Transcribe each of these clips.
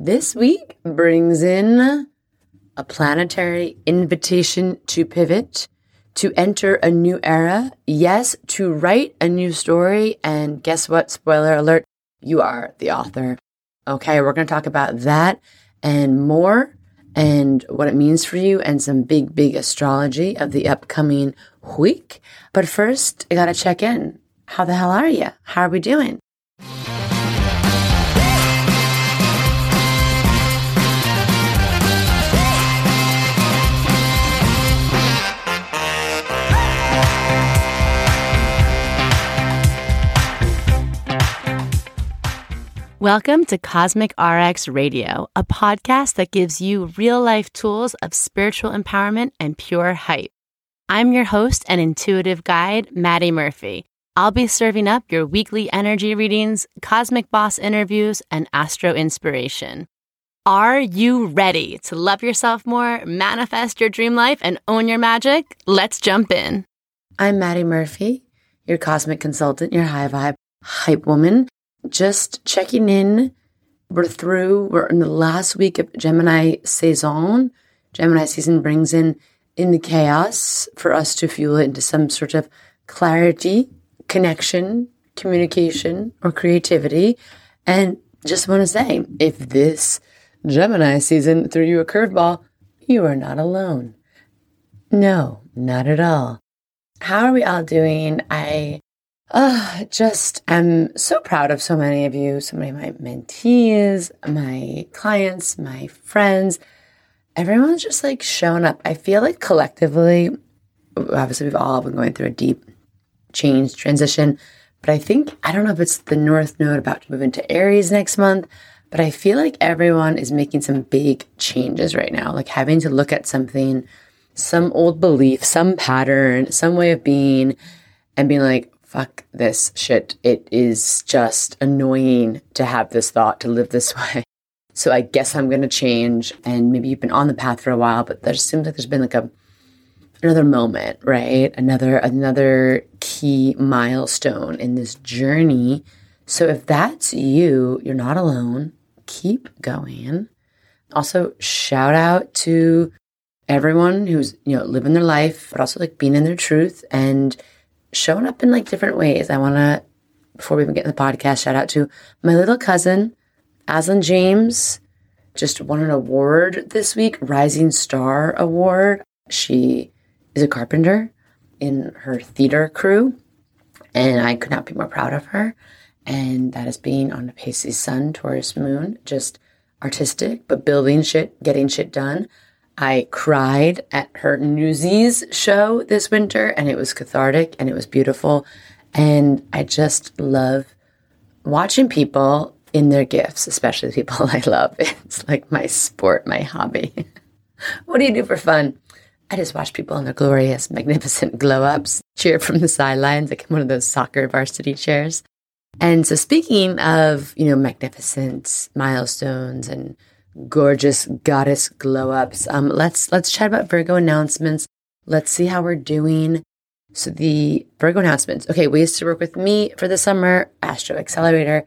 this week brings in a planetary invitation to pivot, to enter a new era. Yes, to write a new story. And guess what? Spoiler alert, you are the author. Okay, we're going to talk about that and more and what it means for you and some big, big astrology of the upcoming week. But first, I got to check in. How the hell are you? How are we doing? Welcome to Cosmic RX Radio, a podcast that gives you real life tools of spiritual empowerment and pure hype. I'm your host and intuitive guide, Madi Murphy. I'll be serving up your weekly energy readings, cosmic boss interviews, and astro inspiration. Are you ready to love yourself more, manifest your dream life, and own your magic? Let's jump in. I'm Madi Murphy, your cosmic consultant, your high vibe hype woman just checking in. We're through, we're in the last week of Gemini season. Gemini season brings in in the chaos for us to fuel it into some sort of clarity, connection, communication, or creativity. And just want to say, if this Gemini season threw you a curveball, you are not alone. No, not at all. How are we all doing? I uh, just I'm so proud of so many of you, so many of my mentees, my clients, my friends. Everyone's just like showing up. I feel like collectively, obviously, we've all been going through a deep change transition, but I think, I don't know if it's the North Node about to move into Aries next month, but I feel like everyone is making some big changes right now, like having to look at something, some old belief, some pattern, some way of being, and being like, fuck this shit. It is just annoying to have this thought, to live this way. So I guess I'm going to change. And maybe you've been on the path for a while, but there seems like there's been like a, another moment, right? Another, another key milestone in this journey. So if that's you, you're not alone. Keep going. Also, shout out to everyone who's, you know, living their life, but also like being in their truth and showing up in like different ways. I want to, before we even get in the podcast, shout out to my little cousin, Aslan James, just won an award this week, Rising Star Award. She is a carpenter in her theater crew, and I could not be more proud of her. And that is being on a Pisces Sun, Taurus Moon, just artistic, but building shit, getting shit done. I cried at her Newsies show this winter and it was cathartic and it was beautiful. And I just love watching people in their gifts, especially the people I love. It's like my sport, my hobby. what do you do for fun? I just watch people in their glorious, magnificent glow ups, cheer from the sidelines, like one of those soccer varsity chairs. And so, speaking of, you know, magnificent milestones and gorgeous goddess glow ups. Um, let's let's chat about Virgo announcements. Let's see how we're doing. So the Virgo announcements. Okay, ways to work with me for the summer. Astro Accelerator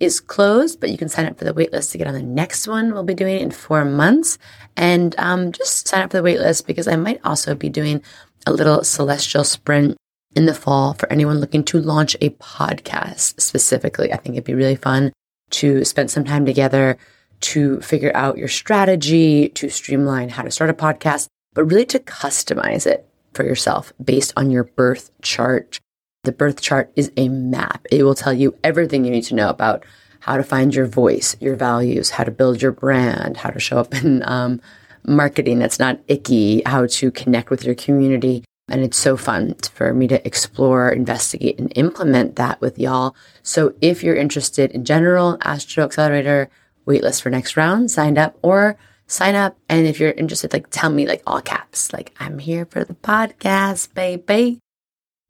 is closed, but you can sign up for the waitlist to get on the next one. We'll be doing in four months, and um, just sign up for the waitlist because I might also be doing a little celestial sprint in the fall for anyone looking to launch a podcast specifically. I think it'd be really fun to spend some time together to figure out your strategy, to streamline how to start a podcast, but really to customize it for yourself based on your birth chart. The birth chart is a map. It will tell you everything you need to know about how to find your voice, your values, how to build your brand, how to show up in um, marketing that's not icky, how to connect with your community. And it's so fun for me to explore, investigate, and implement that with y'all. So if you're interested in general, Astro Accelerator, waitlist for next round, signed up or sign up. And if you're interested, like tell me like all caps, like I'm here for the podcast, baby.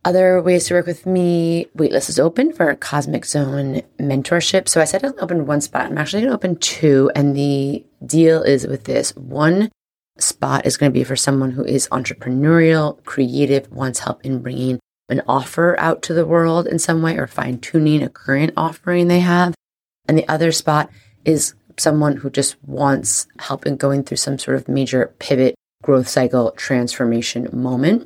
Other ways to work with me, waitlist is open for Cosmic Zone mentorship. So I said I'll open one spot. I'm actually going to open two. And the deal is with this one spot is going to be for someone who is entrepreneurial, creative, wants help in bringing an offer out to the world in some way or fine tuning a current offering they have. And the other spot is someone who just wants help in going through some sort of major pivot, growth cycle, transformation moment.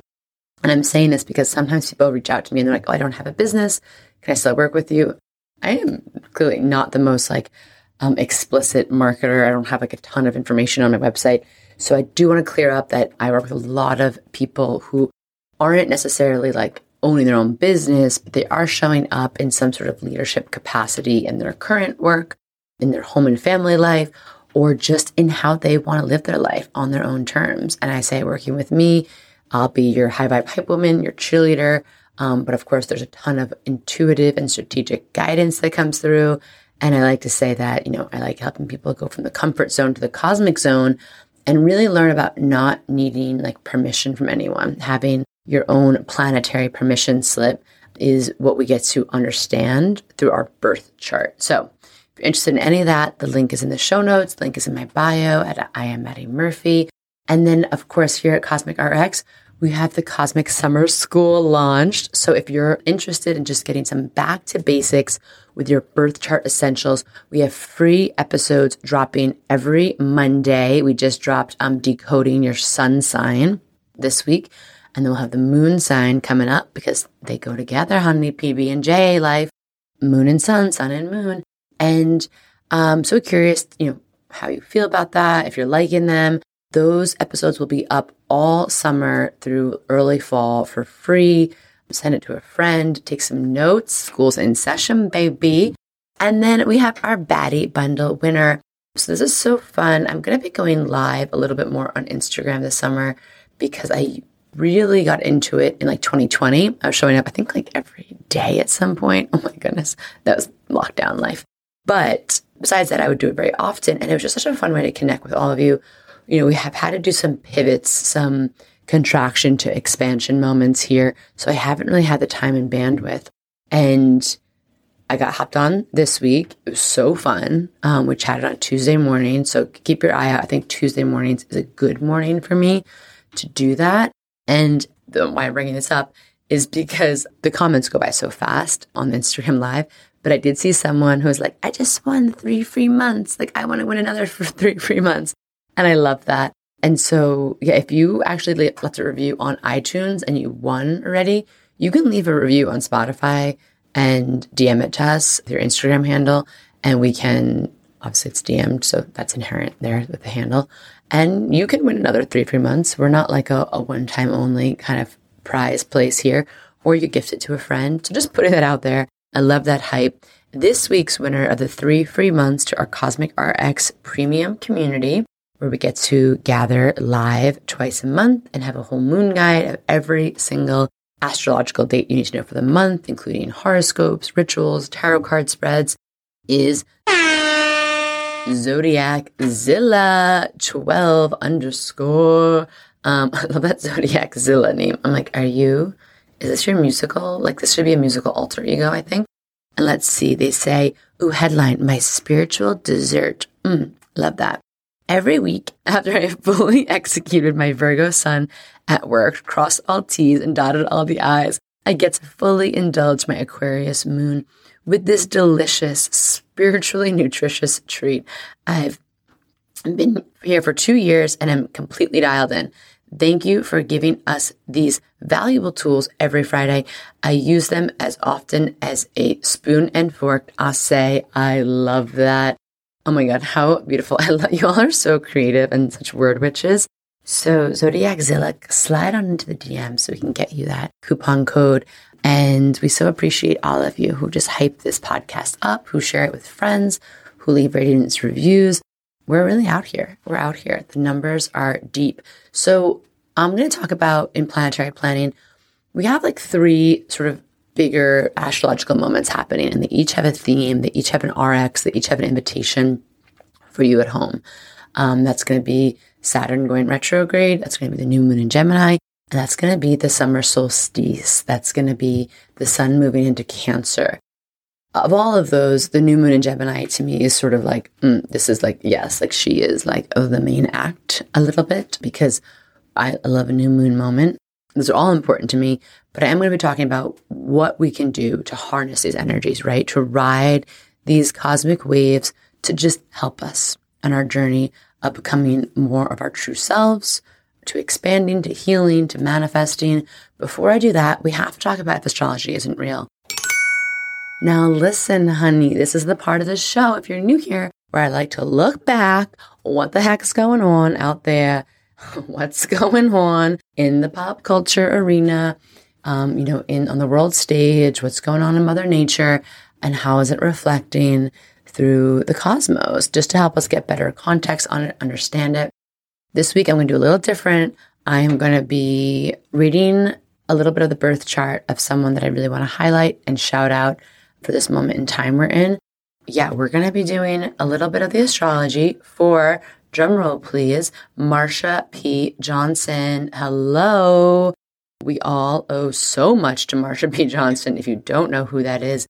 And I'm saying this because sometimes people reach out to me and they're like, oh, I don't have a business. Can I still work with you? I am clearly not the most like um, explicit marketer. I don't have like a ton of information on my website. So I do want to clear up that I work with a lot of people who aren't necessarily like owning their own business, but they are showing up in some sort of leadership capacity in their current work, in their home and family life, or just in how they want to live their life on their own terms. And I say, working with me, I'll be your high vibe hype woman, your cheerleader. Um, but of course, there's a ton of intuitive and strategic guidance that comes through. And I like to say that, you know, I like helping people go from the comfort zone to the cosmic zone and really learn about not needing like permission from anyone, having your own planetary permission slip is what we get to understand through our birth chart. So interested in any of that, the link is in the show notes. The link is in my bio at I am Madi Murphy. And then, of course, here at Cosmic RX, we have the Cosmic Summer School launched. So if you're interested in just getting some back to basics with your birth chart essentials, we have free episodes dropping every Monday. We just dropped um, decoding your sun sign this week. And then we'll have the moon sign coming up because they go together, honey, PB and J life, moon and sun, sun and moon. And um, so curious, you know, how you feel about that, if you're liking them. Those episodes will be up all summer through early fall for free. Send it to a friend, take some notes. School's in session, baby. And then we have our baddie bundle winner. So this is so fun. I'm going to be going live a little bit more on Instagram this summer because I really got into it in like 2020. I was showing up, I think, like every day at some point. Oh my goodness, that was lockdown life. But besides that, I would do it very often. And it was just such a fun way to connect with all of you. You know, we have had to do some pivots, some contraction to expansion moments here. So I haven't really had the time and bandwidth. And I got hopped on this week. It was so fun. Um, we chatted on Tuesday morning. So keep your eye out. I think Tuesday mornings is a good morning for me to do that. And the, why I'm bringing this up is because the comments go by so fast on Instagram Live. But I did see someone who was like, I just won three free months. Like, I want to win another for three free months. And I love that. And so, yeah, if you actually left a review on iTunes and you won already, you can leave a review on Spotify and DM it to us, your Instagram handle, and we can obviously it's DM'd, so that's inherent there with the handle. And you can win another three free months. We're not like a, a one time only kind of prize place here, or you gift it to a friend. So just putting that out there. I love that hype. This week's winner of the three free months to our Cosmic RX premium community, where we get to gather live twice a month and have a whole moon guide of every single astrological date you need to know for the month, including horoscopes, rituals, tarot card spreads, is Zodiac Zilla 12 underscore. Um, I love that Zodiac Zilla name. I'm like, are you, is this your musical? Like, this should be a musical alter ego, I think. And let's see, they say, ooh, headline, my spiritual dessert. Mm, love that. Every week after I have fully executed my Virgo sun at work, crossed all T's and dotted all the I's, I get to fully indulge my Aquarius moon with this delicious, spiritually nutritious treat. I've been here for two years and I'm completely dialed in. Thank you for giving us these valuable tools every Friday. I use them as often as a spoon and fork. I'll say I love that. Oh my God, how beautiful. I love you all are so creative and such word witches. So Zodiac Zilla, slide on into the DM so we can get you that coupon code. And we so appreciate all of you who just hype this podcast up, who share it with friends, who leave ratings reviews. We're really out here. We're out here. The numbers are deep. So I'm going to talk about in planetary planning. We have like three sort of bigger astrological moments happening, and they each have a theme. They each have an RX. They each have an invitation for you at home. Um, that's going to be Saturn going retrograde. That's going to be the new moon in Gemini. And that's going to be the summer solstice. That's going to be the sun moving into Cancer. Of all of those, the new moon in Gemini to me is sort of like, mm, this is like, yes, like she is like the main act a little bit because I love a new moon moment. Those are all important to me, but I am going to be talking about what we can do to harness these energies, right? To ride these cosmic waves to just help us on our journey of becoming more of our true selves, to expanding, to healing, to manifesting. Before I do that, we have to talk about if astrology isn't real. Now, listen, honey, this is the part of the show, if you're new here, where I like to look back. What the heck's going on out there? What's going on in the pop culture arena? Um, you know, in on the world stage, what's going on in Mother Nature, and how is it reflecting through the cosmos, just to help us get better context on it, understand it. This week, I'm going to do a little different. I am going to be reading a little bit of the birth chart of someone that I really want to highlight and shout out for this moment in time we're in. Yeah, we're going to be doing a little bit of the astrology for, drumroll please, Marsha P. Johnson. Hello. We all owe so much to Marsha P. Johnson. If you don't know who that is,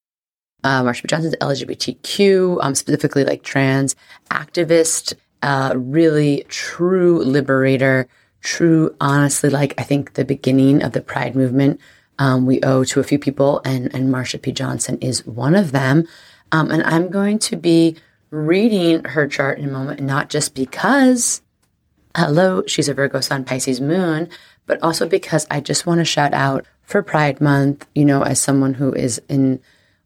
uh, Marsha P. Johnson's LGBTQ, um, specifically like trans activist, uh, really true liberator, true, honestly, like I think the beginning of the Pride movement um, we owe to a few people, and, and Marsha P. Johnson is one of them. Um, and I'm going to be reading her chart in a moment, not just because, hello, she's a Virgo Sun Pisces Moon, but also because I just want to shout out for Pride Month, you know, as someone who is in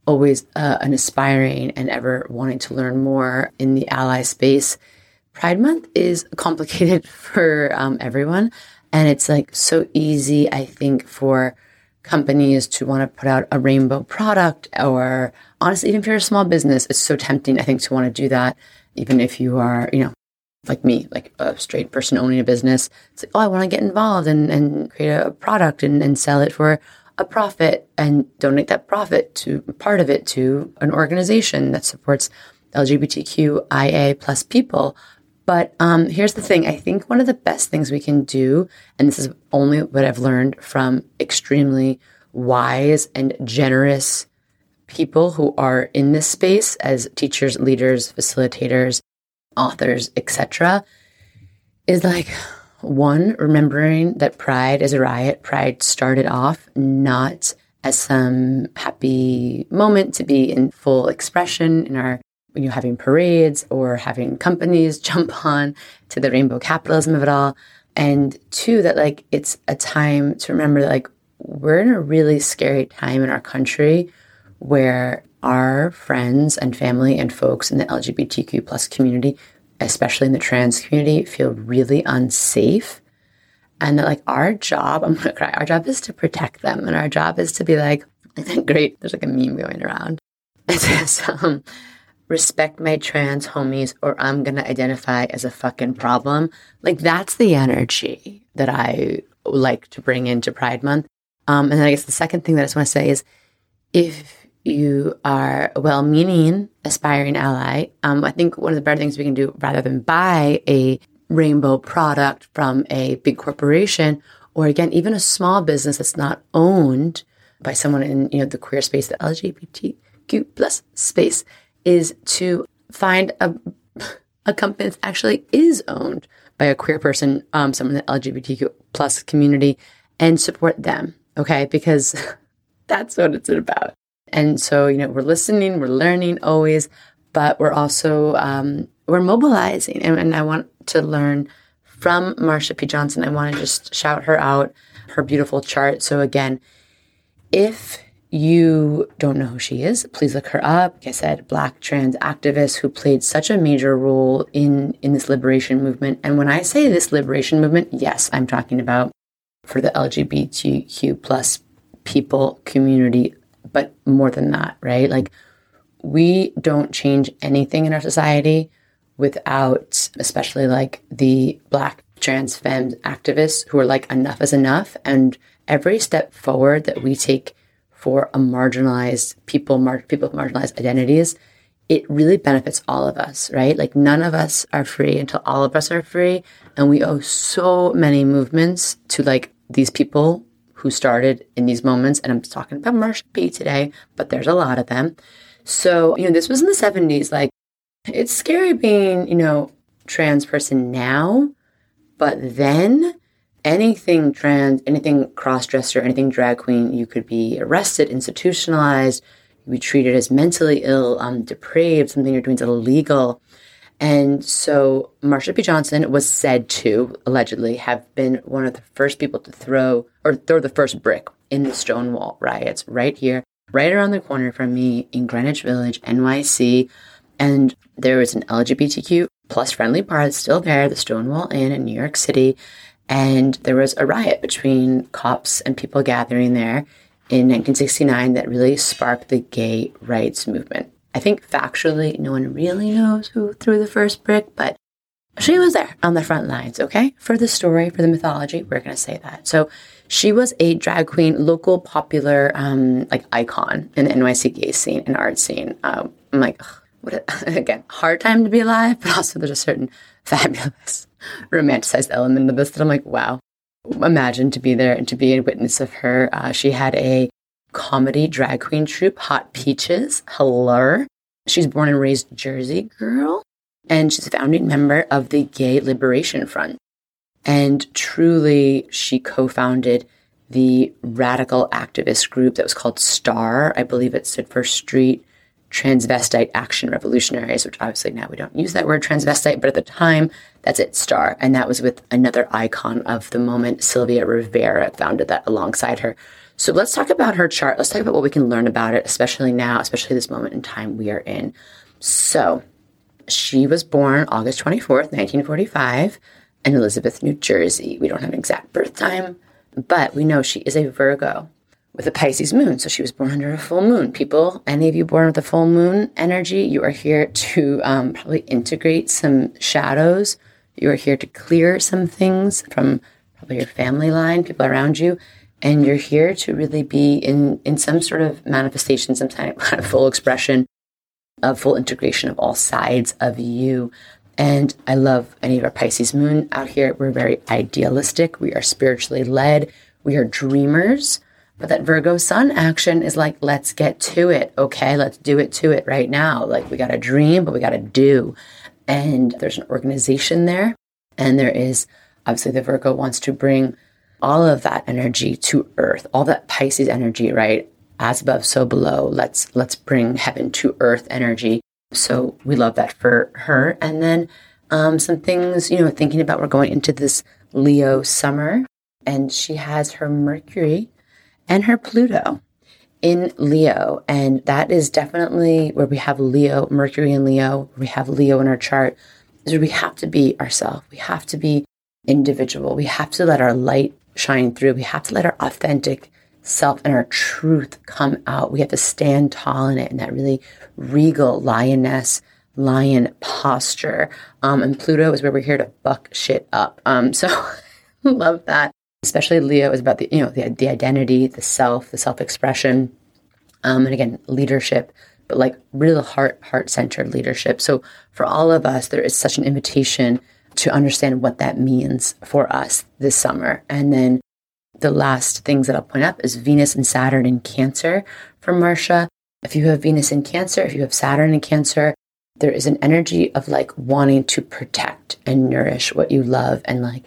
always uh, an aspiring and ever wanting to learn more in the ally space. Pride Month is complicated for um, everyone. And it's like so easy, I think, for companies to want to put out a rainbow product or honestly, even if you're a small business, it's so tempting, I think, to want to do that. Even if you are, you know, like me, like a straight person owning a business, it's like, oh, I want to get involved and, and create a product and, and sell it for a profit and donate that profit to part of it to an organization that supports LGBTQIA plus people. But um, here's the thing I think one of the best things we can do, and this is only what I've learned from extremely wise and generous people who are in this space as teachers, leaders, facilitators, authors, etc., is like one, remembering that Pride is a riot. Pride started off not as some happy moment to be in full expression in our you know having parades or having companies jump on to the rainbow capitalism of it all and two that like it's a time to remember that like we're in a really scary time in our country where our friends and family and folks in the lgbtq plus community especially in the trans community, feel really unsafe. And that like our job, I'm gonna cry, our job is to protect them. And our job is to be like, great, there's like a meme going around. It says, um, respect my trans homies or I'm gonna identify as a fucking problem. Like that's the energy that I like to bring into Pride Month. Um, and then I guess the second thing that I just want to say is if you are a well meaning, aspiring ally, um, I think one of the better things we can do rather than buy a rainbow product from a big corporation or again, even a small business that's not owned by someone in you know the queer space, the LGBTQ plus space, is to find a a company that actually is owned by a queer person, um, someone in the LGBTQ plus community, and support them. Okay, because that's what it's about. And so, you know, we're listening, we're learning always, but we're also, um, we're mobilizing. And, and I want to learn from Marsha P. Johnson. I want to just shout her out, her beautiful chart. So again, if you don't know who she is, please look her up. Like I said, black trans activist who played such a major role in, in this liberation movement. And when I say this liberation movement, yes, I'm talking about for the LGBTQ plus people community but more than that, right? Like we don't change anything in our society without, especially like the black trans femme activists who are like, enough is enough. And every step forward that we take for a marginalized people, mar- people with marginalized identities, it really benefits all of us, right? Like none of us are free until all of us are free. And we owe so many movements to like these people who started in these moments. And I'm talking about Marsha P today, but there's a lot of them. So, you know, this was in the 70s. Like, it's scary being, you know, trans person now, but then anything trans, anything cross dresser, anything drag queen, you could be arrested, institutionalized. you'd be treated as mentally ill, um, depraved, something you're doing is illegal. And so Marsha P. Johnson was said to allegedly have been one of the first people to throw or throw the first brick in the Stonewall riots right here, right around the corner from me in Greenwich Village, NYC. And there was an LGBTQ plus friendly bar that's still there, the Stonewall Inn in New York City. And there was a riot between cops and people gathering there in 1969 that really sparked the gay rights movement. I think factually, no one really knows who threw the first brick, but she was there on the front lines, okay? For the story, for the mythology, we're going to say that. So she was a drag queen, local popular, um, like icon in the NYC gay scene and art scene. Uh, I'm like, ugh, what a, again, hard time to be alive, but also there's a certain fabulous romanticized element of this that I'm like, wow. Imagine to be there and to be a witness of her. Uh, she had a comedy drag queen troupe, Hot Peaches. Hello. She's born and raised Jersey girl, and she's a founding member of the Gay Liberation Front. And truly, she co founded the radical activist group that was called STAR. I believe it stood for Street Transvestite Action Revolutionaries, which obviously now we don't use that word transvestite, but at the time, that's it, STAR. And that was with another icon of the moment, Sylvia Rivera, founded that alongside her. So let's talk about her chart. Let's talk about what we can learn about it, especially now, especially this moment in time we are in. So she was born August 24th, 1945 in Elizabeth, New Jersey. We don't have an exact birth time, but we know she is a Virgo with a Pisces moon. So she was born under a full moon. People, any of you born with a full moon energy, you are here to um, probably integrate some shadows. You are here to clear some things from probably your family line, people around you and you're here to really be in in some sort of manifestation, some kind of full expression of full integration of all sides of you. And I love any of our Pisces moon out here. We're very idealistic. We are spiritually led. We are dreamers. But that Virgo sun action is like, let's get to it. Okay. Let's do it to it right now. Like we got to dream, but we got to do. And there's an organization there. And there is obviously the Virgo wants to bring all of that energy to earth, all that Pisces energy, right? As above, so below. Let's let's bring heaven to earth energy. So we love that for her. And then um, some things, you know, thinking about we're going into this Leo summer, and she has her Mercury and her Pluto in Leo. And that is definitely where we have Leo, Mercury in Leo, we have Leo in our chart, is where we have to be ourselves. We have to be individual. We have to let our light shine through. We have to let our authentic self and our truth come out. We have to stand tall in it in that really regal lioness, lion posture. Um, and Pluto is where we're here to buck shit up. Um, so love that. Especially Leo is about the, you know, the, the identity, the self, the self-expression. Um, and again, leadership, but like real heart, heart-centered leadership. So for all of us, there is such an invitation to understand what that means for us this summer. And then the last things that I'll point up is Venus and Saturn in Cancer for Marsha. If you have Venus in Cancer, if you have Saturn in Cancer, there is an energy of like wanting to protect and nourish what you love. And like,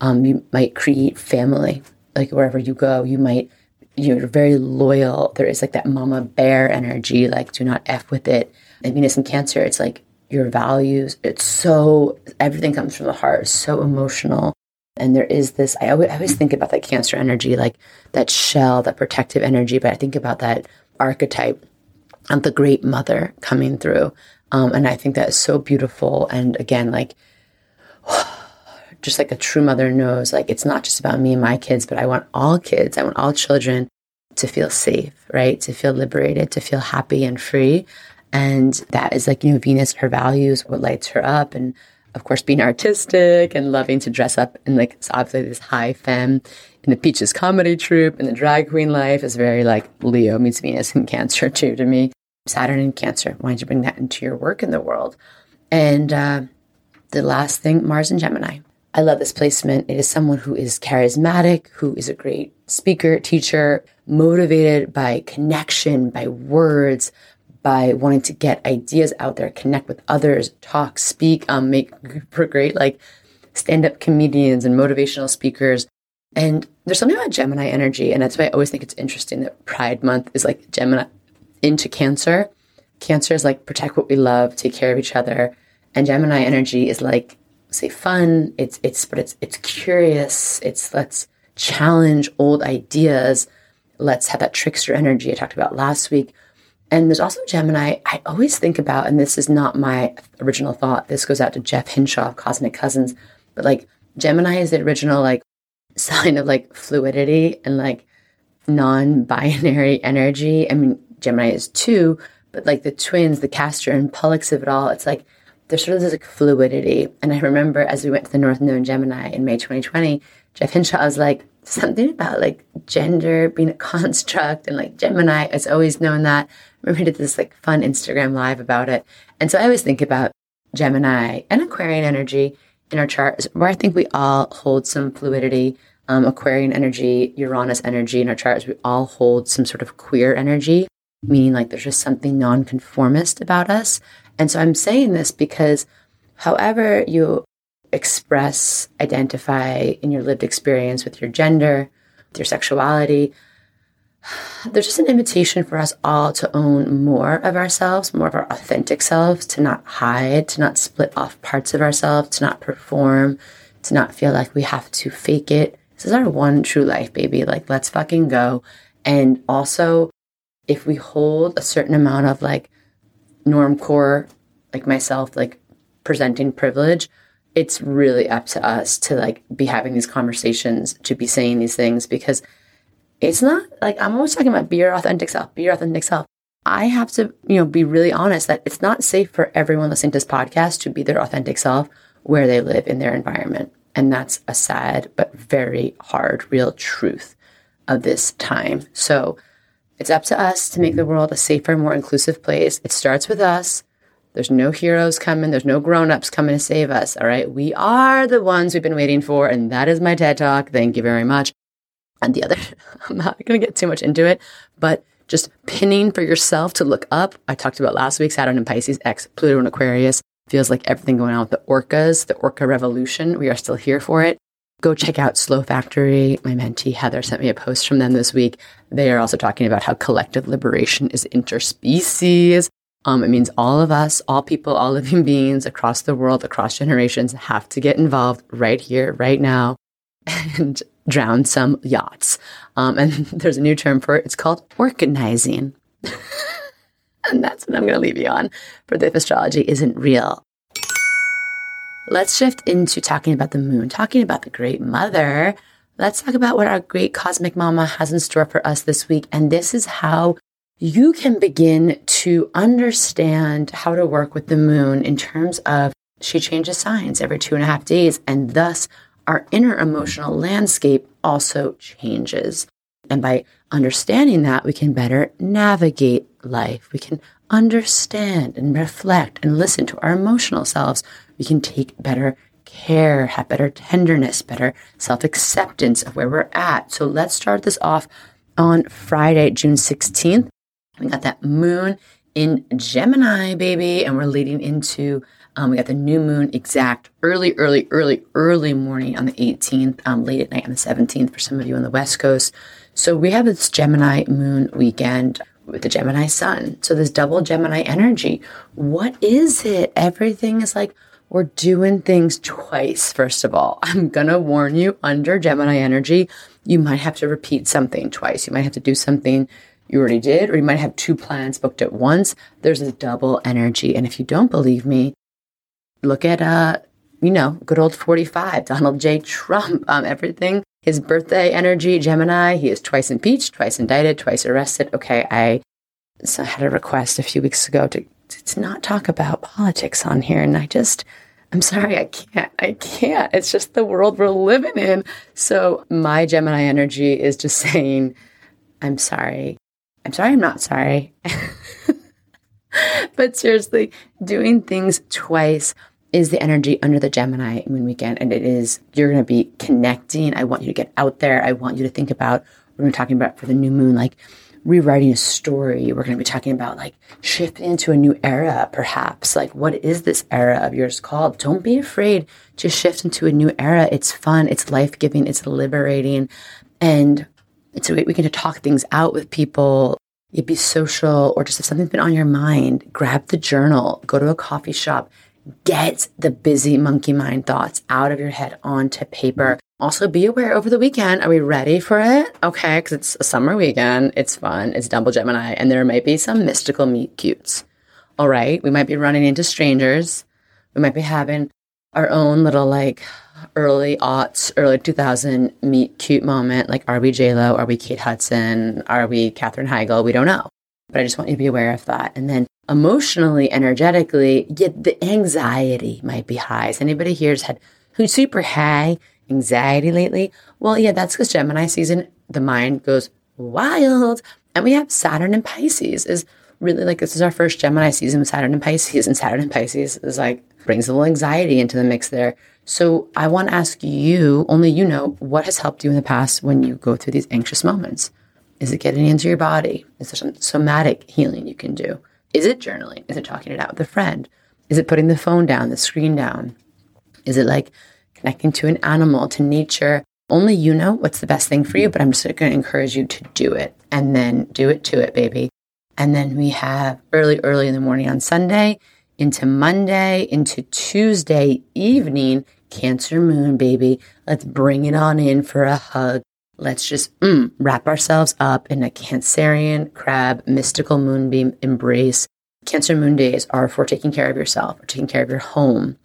um, you might create family, like wherever you go, you might, you're very loyal. There is like that mama bear energy, like do not F with it. And Venus in Cancer, it's like your values. It's so, everything comes from the heart, it's so emotional. And there is this, I always, I always think about that cancer energy, like that shell, that protective energy, but I think about that archetype of the great mother coming through. Um, and I think that is so beautiful. And again, like, just like a true mother knows, like, it's not just about me and my kids, but I want all kids, I want all children to feel safe, right? To feel liberated, to feel happy and free. And that is like, you know, Venus, her values, what lights her up. And of course, being artistic and loving to dress up in like, it's obviously this high femme in the Peaches comedy troupe and the drag queen life is very like Leo meets Venus in Cancer too to me. Saturn in Cancer. Why don't you bring that into your work in the world? And uh, the last thing, Mars in Gemini. I love this placement. It is someone who is charismatic, who is a great speaker, teacher, motivated by connection, by words, by wanting to get ideas out there, connect with others, talk, speak, um, make for great like stand up comedians and motivational speakers. And there's something about Gemini energy. And that's why I always think it's interesting that Pride Month is like Gemini into Cancer. Cancer is like protect what we love, take care of each other. And Gemini energy is like, say, fun. It's, it's, but it's, it's curious. It's let's challenge old ideas. Let's have that trickster energy I talked about last week. And there's also Gemini, I always think about, and this is not my original thought. This goes out to Jeff Hinshaw of Cosmic Cousins, but like Gemini is the original like sign of like fluidity and like non-binary energy. I mean, Gemini is two, but like the twins, the Castor and Pollux of it all, it's like there's sort of this like fluidity. And I remember as we went to the North Node in Gemini in May 2020, Jeff Hinshaw was like, something about like gender being a construct and like Gemini. It's always known that. I remember did this like fun Instagram live about it. And so I always think about Gemini and Aquarian energy in our chart where I think we all hold some fluidity. Um, Aquarian energy, Uranus energy in our charts, we all hold some sort of queer energy, meaning like there's just something nonconformist about us. And so I'm saying this because however you express, identify in your lived experience with your gender, with your sexuality, there's just an invitation for us all to own more of ourselves, more of our authentic selves, to not hide, to not split off parts of ourselves, to not perform, to not feel like we have to fake it. This is our one true life, baby. Like, let's fucking go. And also, if we hold a certain amount of like norm core, like myself, like presenting privilege, it's really up to us to like be having these conversations, to be saying these things because it's not like I'm always talking about be your authentic self, be your authentic self. I have to, you know, be really honest that it's not safe for everyone listening to this podcast to be their authentic self where they live in their environment. And that's a sad but very hard, real truth of this time. So it's up to us to make the mm-hmm. world a safer, more inclusive place. It starts with us. There's no heroes coming. There's no grown-ups coming to save us. All right. We are the ones we've been waiting for. And that is my TED talk. Thank you very much. And the other, I'm not going to get too much into it, but just pinning for yourself to look up. I talked about last week, Saturn and Pisces, X, Pluto and Aquarius. Feels like everything going on with the orcas, the orca revolution. We are still here for it. Go check out Slow Factory. My mentee Heather sent me a post from them this week. They are also talking about how collective liberation is interspecies. Um, it means all of us, all people, all living beings across the world, across generations have to get involved right here, right now. And drown some yachts. Um, and there's a new term for it. It's called organizing. and that's what I'm going to leave you on for the if astrology isn't real. Let's shift into talking about the moon, talking about the great mother. Let's talk about what our great cosmic mama has in store for us this week. And this is how you can begin to understand how to work with the moon in terms of she changes signs every two and a half days and thus our inner emotional landscape also changes. And by understanding that, we can better navigate life. We can understand and reflect and listen to our emotional selves. We can take better care, have better tenderness, better self acceptance of where we're at. So let's start this off on Friday, June 16th. We got that moon in Gemini, baby, and we're leading into um, we got the new moon exact early, early, early, early morning on the 18th, um, late at night on the 17th for some of you on the West Coast. So we have this Gemini moon weekend with the Gemini sun. So this double Gemini energy. What is it? Everything is like we're doing things twice, first of all. I'm going to warn you under Gemini energy, you might have to repeat something twice. You might have to do something you already did, or you might have two plans booked at once. There's a double energy. And if you don't believe me, look at, uh, you know, good old 45, Donald J. Trump, um, everything. His birthday energy, Gemini, he is twice impeached, twice indicted, twice arrested. Okay, I so I had a request a few weeks ago to, to not talk about politics on here. And I just, I'm sorry, I can't. I can't. It's just the world we're living in. So my Gemini energy is just saying, I'm sorry. I'm sorry, I'm not sorry. but seriously, doing things twice is the energy under the Gemini moon weekend. And it is, you're going to be connecting. I want you to get out there. I want you to think about, what we're talking about for the new moon, like rewriting a story. We're going to be talking about like shifting into a new era, perhaps. Like, what is this era of yours called? Don't be afraid to shift into a new era. It's fun. It's life giving. It's liberating. And it's a way we can talk things out with people It'd be social or just if something's been on your mind, grab the journal, go to a coffee shop, get the busy monkey mind thoughts out of your head onto paper. Also, be aware over the weekend. Are we ready for it? Okay, because it's a summer weekend. It's fun. It's double Gemini, and there might be some mystical meet cutes. All right, we might be running into strangers. We might be having our own little like early aughts, early 2000 meet cute moment. Like, are we JLo? Are we Kate Hudson? Are we Katherine Heigl? We don't know. But I just want you to be aware of that. And then emotionally, energetically, yet the anxiety might be high. Has anybody here's had who's super high anxiety lately? Well, yeah, that's because Gemini season, the mind goes wild. And we have Saturn and Pisces is really like this is our first Gemini season with Saturn and Pisces, and Saturn and Pisces is like brings a little anxiety into the mix there. So I want to ask you, only you know, what has helped you in the past when you go through these anxious moments? Is it getting into your body? Is there some somatic healing you can do? Is it journaling? Is it talking it out with a friend? Is it putting the phone down, the screen down? Is it like connecting to an animal, to nature? Only you know what's the best thing for you, but I'm just going to encourage you to do it and then do it to it, baby. And then we have early, early in the morning on Sunday into Monday, into Tuesday evening, Cancer moon, baby. Let's bring it on in for a hug. Let's just mm, wrap ourselves up in a Cancerian crab mystical moonbeam embrace. Cancer moon days are for taking care of yourself, or taking care of your home.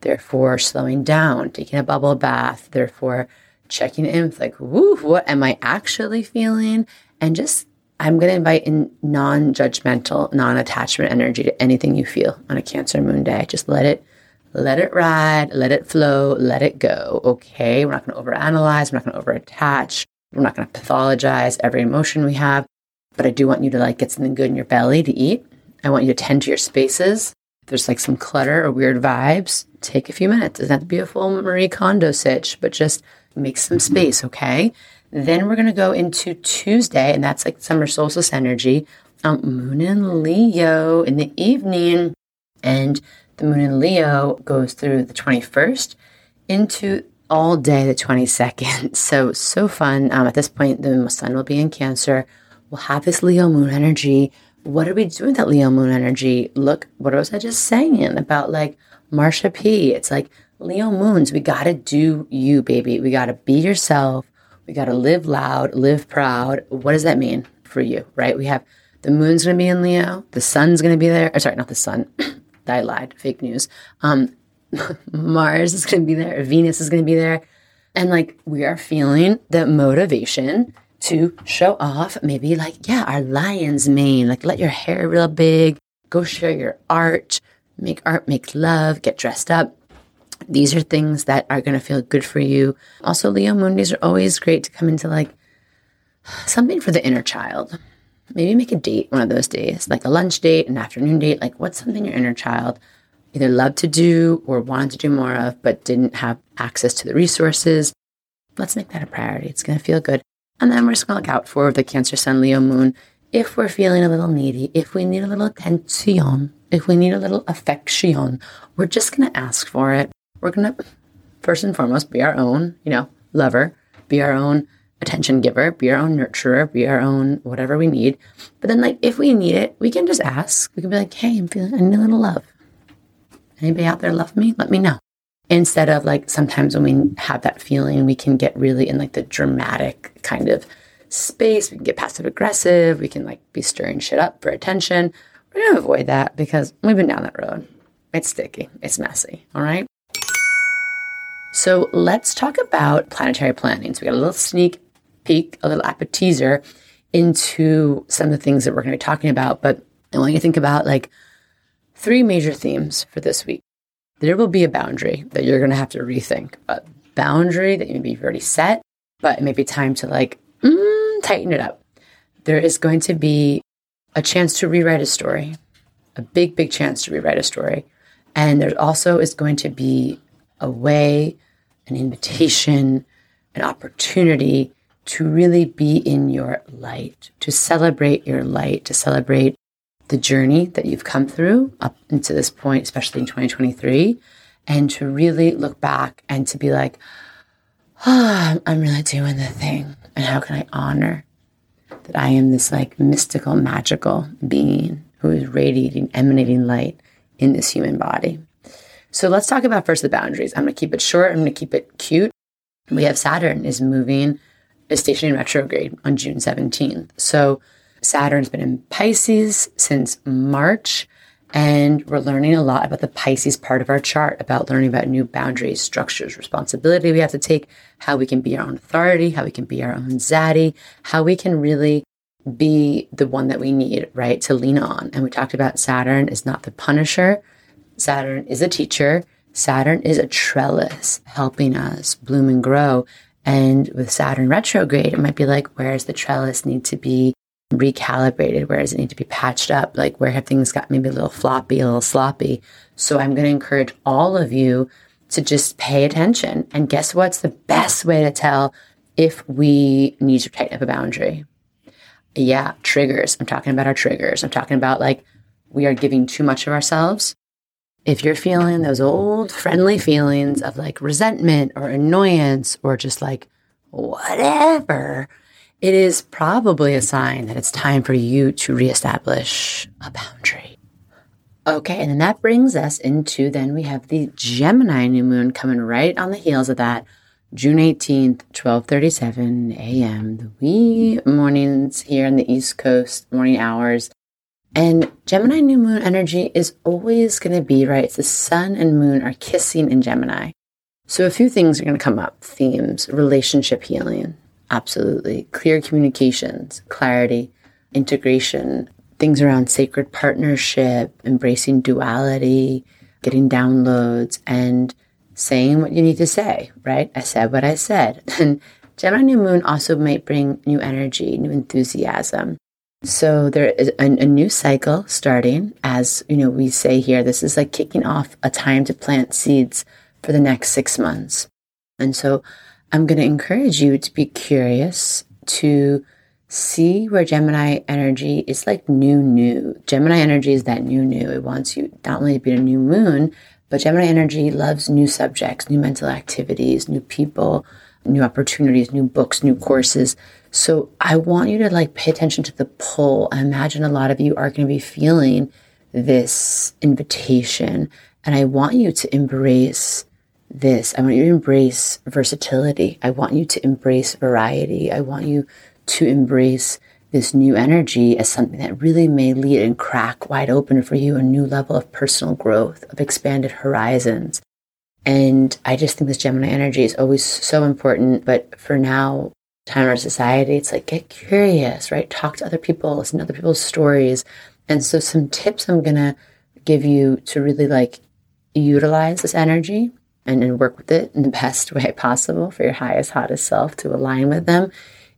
They're slowing down, taking a bubble bath. They're checking in with like, woo, what am I actually feeling? And just I'm going to invite in non judgmental, non attachment energy to anything you feel on a Cancer moon day. Just let it, let it ride, let it flow, let it go. Okay. We're not going to overanalyze. We're not going to overattach. We're not going to pathologize every emotion we have. But I do want you to like get something good in your belly to eat. I want you to tend to your spaces. There's like some clutter or weird vibes, take a few minutes. Have to be a full Marie Kondo sitch, but just make some space. Okay. Then we're to go into Tuesday, and that's like summer solstice energy. Um, moon in Leo in the evening, and the moon in Leo goes through the 21st into all day the 22nd. So, so fun. Um, at this point, the sun will be in Cancer. We'll have this Leo moon energy. What are we doing with that Leo moon energy? Look, what was I just saying about like Marsha P? It's like Leo moons. We got to do you, baby. We got to be yourself. We got to live loud, live proud. What does that mean for you, right? We have the moon's going to be in Leo, the sun's going to be there. Or sorry, not the sun. I lied. Fake news. Um, Mars is going to be there. Venus is going to be there. And like we are feeling the motivation to show off maybe like, yeah, our lion's mane. Like let your hair real big, go share your art, make art, make love, get dressed up. These are things that are going to feel good for you. Also, Leo moon days are always great to come into like something for the inner child. Maybe make a date one of those days, like a lunch date, an afternoon date. Like, what's something your inner child either loved to do or wanted to do more of, but didn't have access to the resources? Let's make that a priority. It's going to feel good. And then we're just going to look out for the Cancer Sun, Leo Moon. If we're feeling a little needy, if we need a little attention, if we need a little affection, we're just going to ask for it we're going to first and foremost be our own, you know, lover, be our own attention giver, be our own nurturer, be our own whatever we need. But then, like, if we need it, we can just ask. We can be like, hey, I'm feeling, I need a little love. Anybody out there love me? Let me know. Instead of like sometimes when we have that feeling, we can get really in like the dramatic kind of space. We can get passive aggressive. We can like be stirring shit up for attention. We're going to avoid that because we've been down that road. It's sticky. It's messy. All right. So let's talk about planetary planning. So we got a little sneak peek, a little appetizer into some of the things that we're going to be talking about. But I want you to think about like three major themes for this week. There will be a boundary that you're going to have to rethink, a boundary that maybe you've already set, but it may be time to like mm, tighten it up. There is going to be a chance to rewrite a story, a big, big chance to rewrite a story. And there also is going to be a way an invitation, an opportunity to really be in your light, to celebrate your light, to celebrate the journey that you've come through up into this point, especially in 2023, and to really look back and to be like, oh, I'm really doing the thing. And how can I honor that I am this like mystical, magical being who is radiating, emanating light in this human body. So let's talk about first the boundaries. I'm going to keep it short. I'm going to keep it cute. We have Saturn is moving, is stationing retrograde on June 17th. So Saturn's been in Pisces since March. And we're learning a lot about the Pisces part of our chart, about learning about new boundaries, structures, responsibility we have to take, how we can be our own authority, how we can be our own zaddy, how we can really be the one that we need, right, to lean on. And we talked about Saturn is not the punisher, Saturn is a teacher. Saturn is a trellis helping us bloom and grow. And with Saturn retrograde, it might be like, where's the trellis need to be recalibrated? Where does it need to be patched up? Like, where have things got maybe a little floppy, a little sloppy? So, I'm going to encourage all of you to just pay attention. And guess what's the best way to tell if we need to tighten up a boundary? Yeah, triggers. I'm talking about our triggers. I'm talking about like we are giving too much of ourselves. If you're feeling those old friendly feelings of like resentment or annoyance or just like whatever, it is probably a sign that it's time for you to reestablish a boundary. Okay, and then that brings us into then we have the Gemini new moon coming right on the heels of that. June 18th, 12:37 a.m. The wee mornings here in the East Coast, morning hours. And Gemini new moon energy is always going to be, right? It's the sun and moon are kissing in Gemini. So a few things are going to come up. Themes, relationship healing, Absolutely. Clear communications, clarity, integration, things around sacred partnership, embracing duality, getting downloads, and saying what you need to say, right? I said what I said. And Gemini New Moon also might bring new energy, new enthusiasm. So there is a, a, new cycle starting as, you know, we say here, this is like kicking off a time to plant seeds for the next six months. And so I'm going to encourage you to be curious to see where Gemini energy is like new, new. Gemini energy is that new, new. It wants you not only to be a new moon, but Gemini energy loves new subjects, new mental activities, new people, new opportunities, new books, new courses. So I want you to like pay attention to the pull. I imagine a lot of you are going to be feeling this invitation. And I want you to embrace this. I want you to embrace versatility. I want you to embrace variety. I want you to embrace this new energy as something that really may lead and crack wide open for you a new level of personal growth, of expanded horizons. And I just think this Gemini energy is always so important. But for now, time in our society, it's like get curious, right? Talk to other people, listen to other people's stories. And so some tips I'm gonna give you to really like utilize this energy and, and work with it in the best way possible for your highest, hottest self to align with them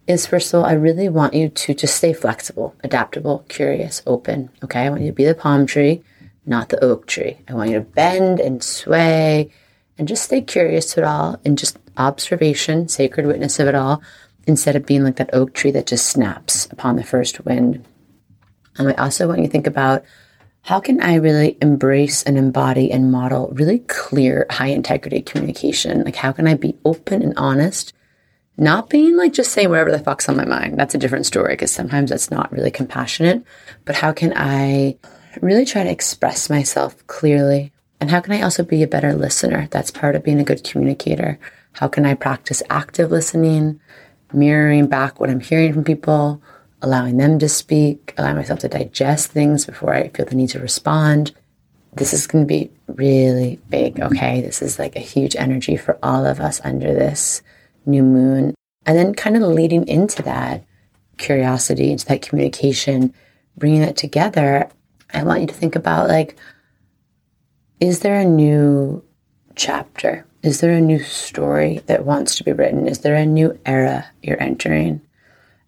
is first of all, I really want you to just stay flexible, adaptable, curious, open. Okay. I want you to be the palm tree, not the oak tree. I want you to bend and sway and just stay curious to it all and just observation, sacred witness of it all, instead of being like that oak tree that just snaps upon the first wind. And I also want you to think about how can I really embrace and embody and model really clear, high integrity communication? Like, how can I be open and honest? Not being like just saying whatever the fuck's on my mind. That's a different story because sometimes that's not really compassionate. But how can I really try to express myself clearly? And how can I also be a better listener? That's part of being a good communicator. How can I practice active listening, mirroring back what I'm hearing from people? Allowing them to speak, allowing myself to digest things before I feel the need to respond. This is going to be really big, okay? This is like a huge energy for all of us under this new moon. And then kind of leading into that curiosity, into that communication, bringing it together, I want you to think about like, is there a new chapter? Is there a new story that wants to be written? Is there a new era you're entering?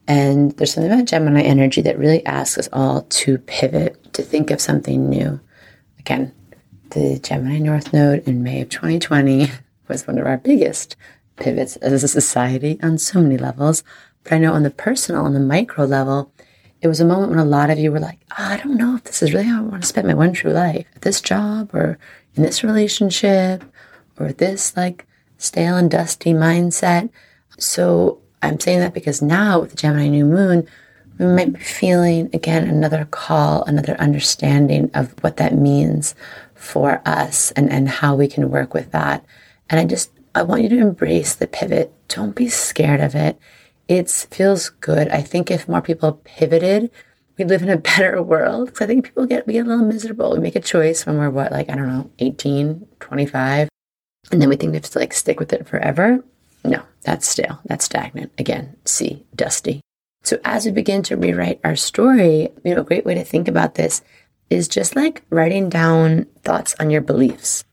And there's something about Gemini energy that really asks us all to pivot, to think of something new. Again, the Gemini North Node in May of 2020 was one of our biggest pivots as a society on so many levels. But I know on the personal, on the micro level, it was a moment when a lot of you were like, oh, I don't know if this is really how I want to spend my one true life at this job or in this relationship or this like stale and dusty mindset. So I'm saying that because now with the Gemini new moon, we might be feeling again another call, another understanding of what that means for us and, and how we can work with that. And I just, I want you to embrace the pivot. Don't be scared of it. It feels good. I think if more people pivoted, we'd live in a better world. Because I think people get, we get a little miserable. We make a choice when we're what, like, I don't know, 18, 25. And then we think we have to like stick with it forever. No, that's stale. That's stagnant. Again, see, dusty. So as we begin to rewrite our story, you know, a great way to think about this is just like writing down thoughts on your beliefs.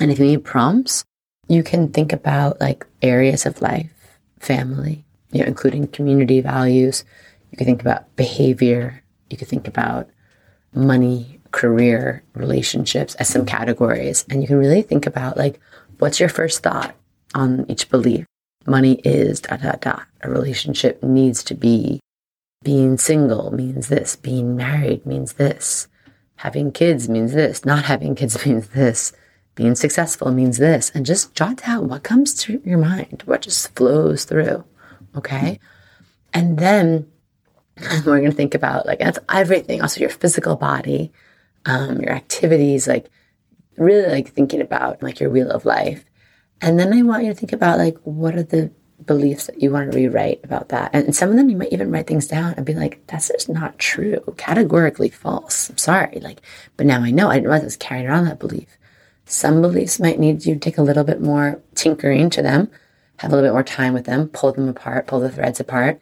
And if you need prompts, you can think about like areas of life, family, you know, including community values. You can think about behavior. You could think about money, career, relationships as some categories. And you can really think about like, what's your first thought on each belief? money is da da da. A relationship needs to be being single means this, being married means this, having kids means this, not having kids means this, being successful means this. And just jot down what comes to your mind, what just flows through. Okay. And then we're going to think about like that's everything, also your physical body, um, your activities, like really like thinking about like your wheel of life and then I want you to think about like, what are the beliefs that you want to rewrite about that? And some of them you might even write things down and be like, that's just not true, categorically false. I'm sorry. Like, but now I know I didn't realize I was carrying around that belief. Some beliefs might need you to take a little bit more tinkering to them, have a little bit more time with them, pull them apart, pull the threads apart.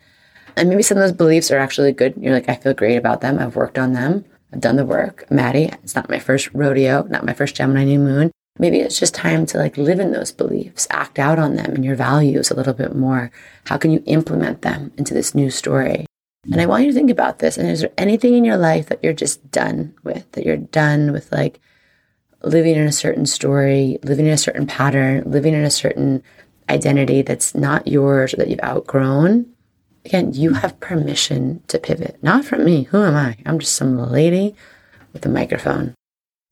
And maybe some of those beliefs are actually good. You're like, I feel great about them. I've worked on them. I've done the work. Madi, it's not my first rodeo, not my first Gemini new moon. Maybe it's just time to like live in those beliefs, act out on them and your values a little bit more. How can you implement them into this new story? And I want you to think about this. And is there anything in your life that you're just done with, that you're done with like living in a certain story, living in a certain pattern, living in a certain identity that's not yours or that you've outgrown? Again, you have permission to pivot. Not from me. Who am I? I'm just some lady with a microphone.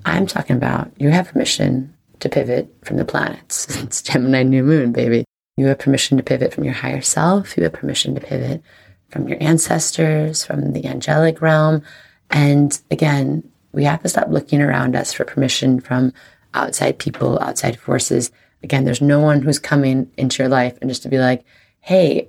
I'm talking about you have permission to pivot from the planets. it's Gemini new moon, baby. You have permission to pivot from your higher self. You have permission to pivot from your ancestors, from the angelic realm. And again, we have to stop looking around us for permission from outside people, outside forces. Again, there's no one who's coming into your life and just to be like, hey,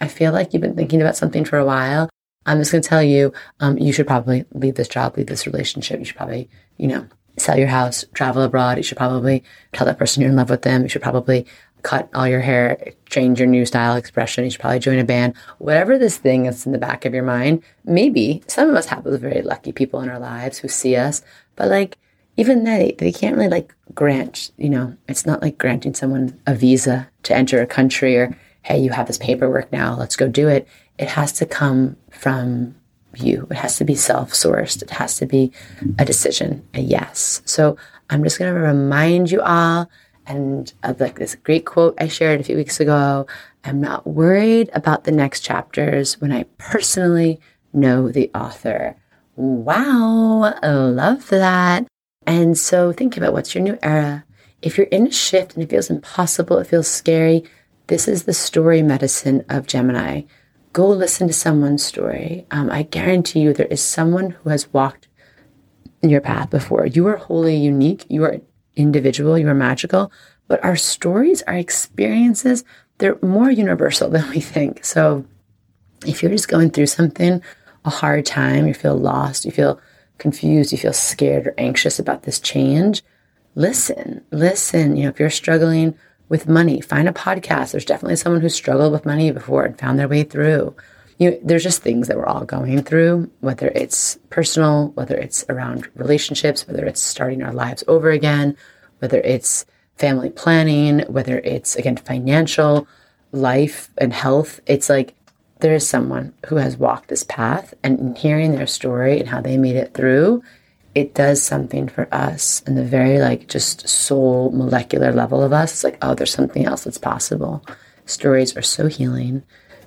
I feel like you've been thinking about something for a while. I'm just going to tell you, um, you should probably leave this job, leave this relationship. You should probably, you know, sell your house, travel abroad. You should probably tell that person you're in love with them. You should probably cut all your hair, change your new style expression. You should probably join a band. Whatever this thing is in the back of your mind, maybe some of us have those very lucky people in our lives who see us, but like even they, they can't really like grant, you know, it's not like granting someone a visa to enter a country or, hey, you have this paperwork now, let's go do it. It has to come from you. It has to be self sourced. It has to be a decision, a yes. So I'm just going to remind you all and of like this great quote I shared a few weeks ago. I'm not worried about the next chapters when I personally know the author. Wow, I love that. And so think about what's your new era. If you're in a shift and it feels impossible, it feels scary, this is the story medicine of Gemini go listen to someone's story. Um, I guarantee you there is someone who has walked your path before. You are wholly unique. You are individual. You are magical. But our stories, our experiences, they're more universal than we think. So if you're just going through something, a hard time, you feel lost, you feel confused, you feel scared or anxious about this change, listen, listen. You know, if you're struggling with money. Find a podcast. There's definitely someone who struggled with money before and found their way through. You know, there's just things that we're all going through, whether it's personal, whether it's around relationships, whether it's starting our lives over again, whether it's family planning, whether it's again financial, life and health. It's like there is someone who has walked this path and hearing their story and how they made it through it does something for us and the very like just soul molecular level of us. It's like, oh, there's something else that's possible. Stories are so healing.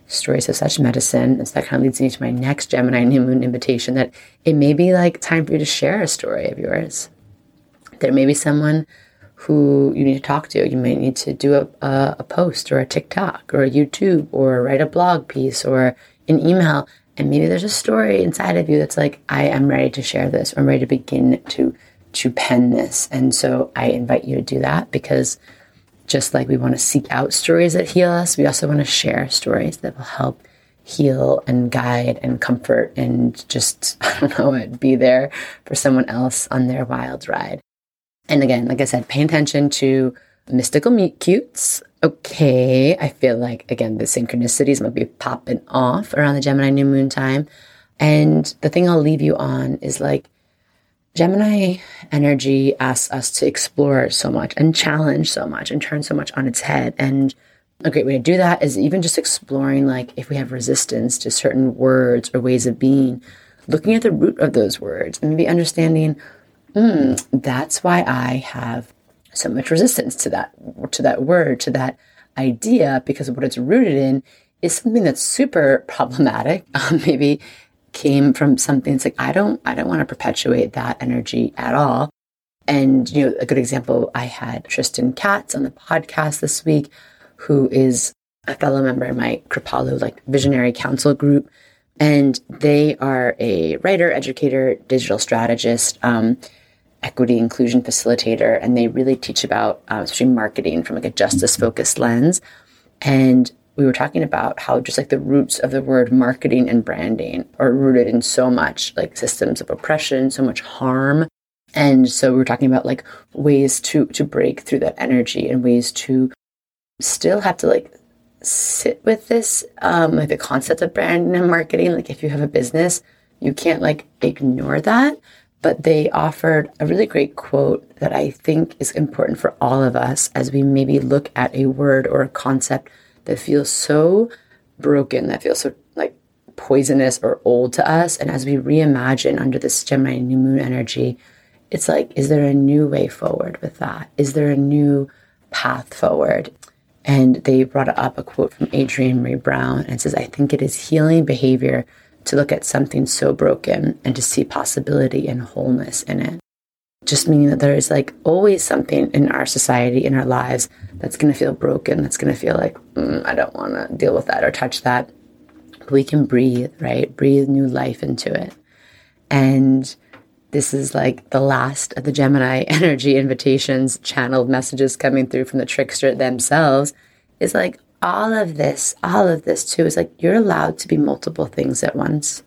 Stories have such medicine. And so that kind of leads me to my next Gemini new moon invitation that it may be like time for you to share a story of yours. There may be someone who you need to talk to. You may need to do a, a, a post or a TikTok or a YouTube or write a blog piece or an email And maybe there's a story inside of you that's like, I am ready to share this. I'm ready to begin to to pen this. And so I invite you to do that because just like we want to seek out stories that heal us, we also want to share stories that will help heal and guide and comfort and just, I don't know, be there for someone else on their wild ride. And again, like I said, pay attention to mystical meet cutes. Okay, I feel like, again, the synchronicities might be popping off around the Gemini new moon time. And the thing I'll leave you on is like, Gemini energy asks us to explore so much and challenge so much and turn so much on its head. And a great way to do that is even just exploring, like, if we have resistance to certain words or ways of being, looking at the root of those words and maybe understanding, hmm, that's why I have so much resistance to that, to that word, to that idea, because what it's rooted in is something that's super problematic. Um, maybe came from something that's like I don't I don't want to perpetuate that energy at all. And you know, a good example, I had Tristan Katz on the podcast this week, who is a fellow member in my Kripalu like visionary council group. And they are a writer, educator, digital strategist, um, equity inclusion facilitator, and they really teach about uh, especially marketing from like a justice focused lens. And we were talking about how just like the roots of the word marketing and branding are rooted in so much like systems of oppression, so much harm. And so we were talking about like ways to to break through that energy and ways to still have to like sit with this um like the concept of branding and marketing like if you have a business you can't like ignore that but they offered a really great quote that I think is important for all of us as we maybe look at a word or a concept that feels so broken, that feels so like poisonous or old to us. And as we reimagine under this Gemini new moon energy, it's like, is there a new way forward with that? Is there a new path forward? And they brought up a quote from Adrienne Maree Brown and says, I think it is healing behavior to look at something so broken and to see possibility and wholeness in it just meaning that there is like always something in our society, in our lives, that's going to feel broken, that's going to feel like, mm, I don't want to deal with that or touch that. we can breathe, right? Breathe new life into it. And this is like the last of the Gemini energy invitations, channeled messages coming through from the trickster themselves. Is like all of this, all of this too, is like you're allowed to be multiple things at once.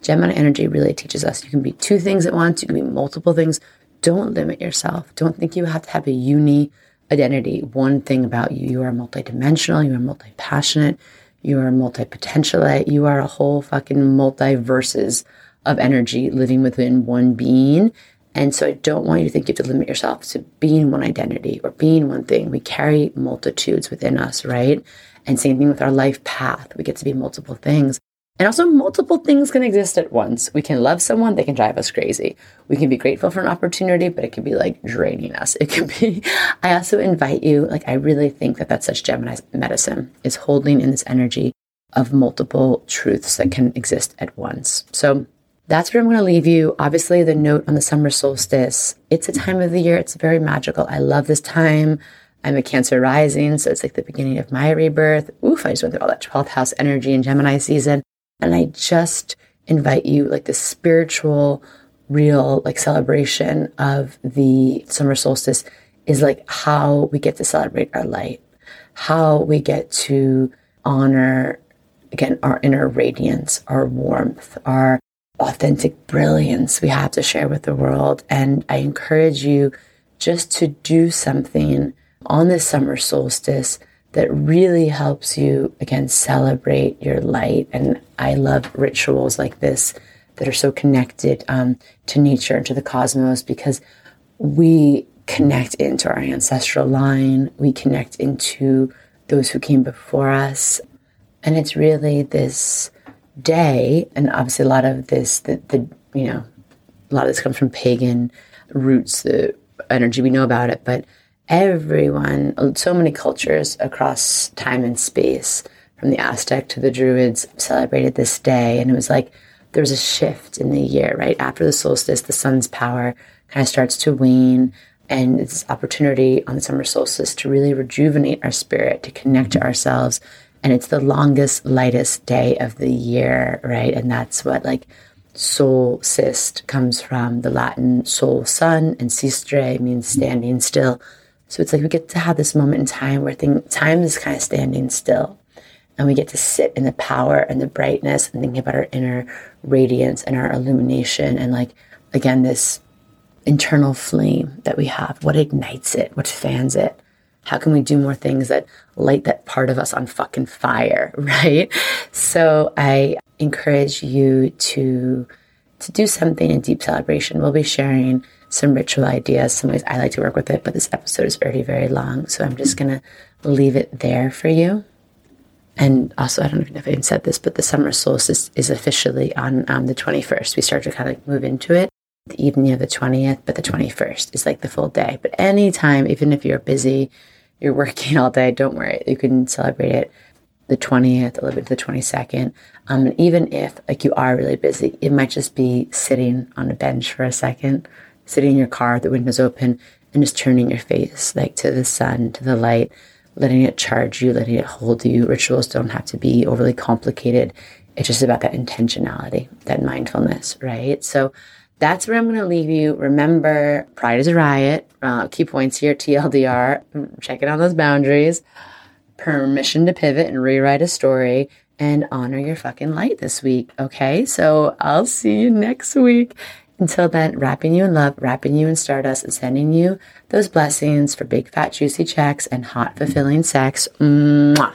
Gemini energy really teaches us you can be two things at once, you can be multiple things don't limit yourself. Don't think you have to have a uni identity, one thing about you. You are multidimensional, you are multi passionate, you are multi potentialite, you are a whole fucking multiverses of energy living within one being. And so I don't want you to think you have to limit yourself to being one identity or being one thing. We carry multitudes within us, right? And same thing with our life path. We get to be multiple things. And also, multiple things can exist at once. We can love someone, they can drive us crazy. We can be grateful for an opportunity, but it can be like draining us. It can be, I also invite you, like, I really think that that's such Gemini's medicine, is holding in this energy of multiple truths that can exist at once. So that's where I'm going to leave you. Obviously, the note on the summer solstice, it's a time of the year, it's very magical. I love this time. I'm a Cancer rising, so it's like the beginning of my rebirth. Oof, I just went through all that 12th house energy in Gemini season. And I just invite you, like the spiritual, real, like celebration of the summer solstice is like how we get to celebrate our light, how we get to honor, again, our inner radiance, our warmth, our authentic brilliance we have to share with the world. And I encourage you just to do something on this summer solstice that really helps you again celebrate your light. And I love rituals like this that are so connected um, to nature and to the cosmos because we connect into our ancestral line, we connect into those who came before us. And it's really this day, and obviously a lot of this, the, the you know, a lot of this comes from pagan roots, the energy we know about it, but everyone, so many cultures across time and space, from the Aztec to the Druids, celebrated this day. And it was like there was a shift in the year, right? After the solstice, the sun's power kind of starts to wane. And it's this opportunity on the summer solstice to really rejuvenate our spirit, to connect to ourselves, And it's the longest, lightest day of the year, right? And that's what like solstice comes from the Latin sol sun and sistere means standing still. So it's like we get to have this moment in time where thing, time is kind of standing still. And we get to sit in the power and the brightness and thinking about our inner radiance and our illumination and like again this internal flame that we have. What ignites it? What fans it? How can we do more things that light that part of us on fucking fire, right? So I encourage you to to do something in deep celebration. We'll be sharing some ritual ideas, some ways I like to work with it, but this episode is already very long. So I'm just gonna leave it there for you. And also, I don't even know if I even said this, but the summer solstice is officially on um, the 21st. We start to kind of move into it the evening of the 20th, but the 21st is like the full day. But anytime, even if you're busy, you're working all day, don't worry. You can celebrate it the 20th, a little bit to the 22nd. Um, and even if like you are really busy, it might just be sitting on a bench for a second, sitting in your car, the windows open, and just turning your face like to the sun, to the light, letting it charge you, letting it hold you. Rituals don't have to be overly complicated. It's just about that intentionality, that mindfulness, right? So that's where I'm going to leave you. Remember, pride is a riot. Uh, key points here TLDR, check it on those boundaries. Permission to pivot and rewrite a story and honor your fucking light this week. Okay. So I'll see you next week. Until then, wrapping you in love, wrapping you in stardust, and sending you those blessings for big, fat, juicy checks and hot, fulfilling sex. Mwah.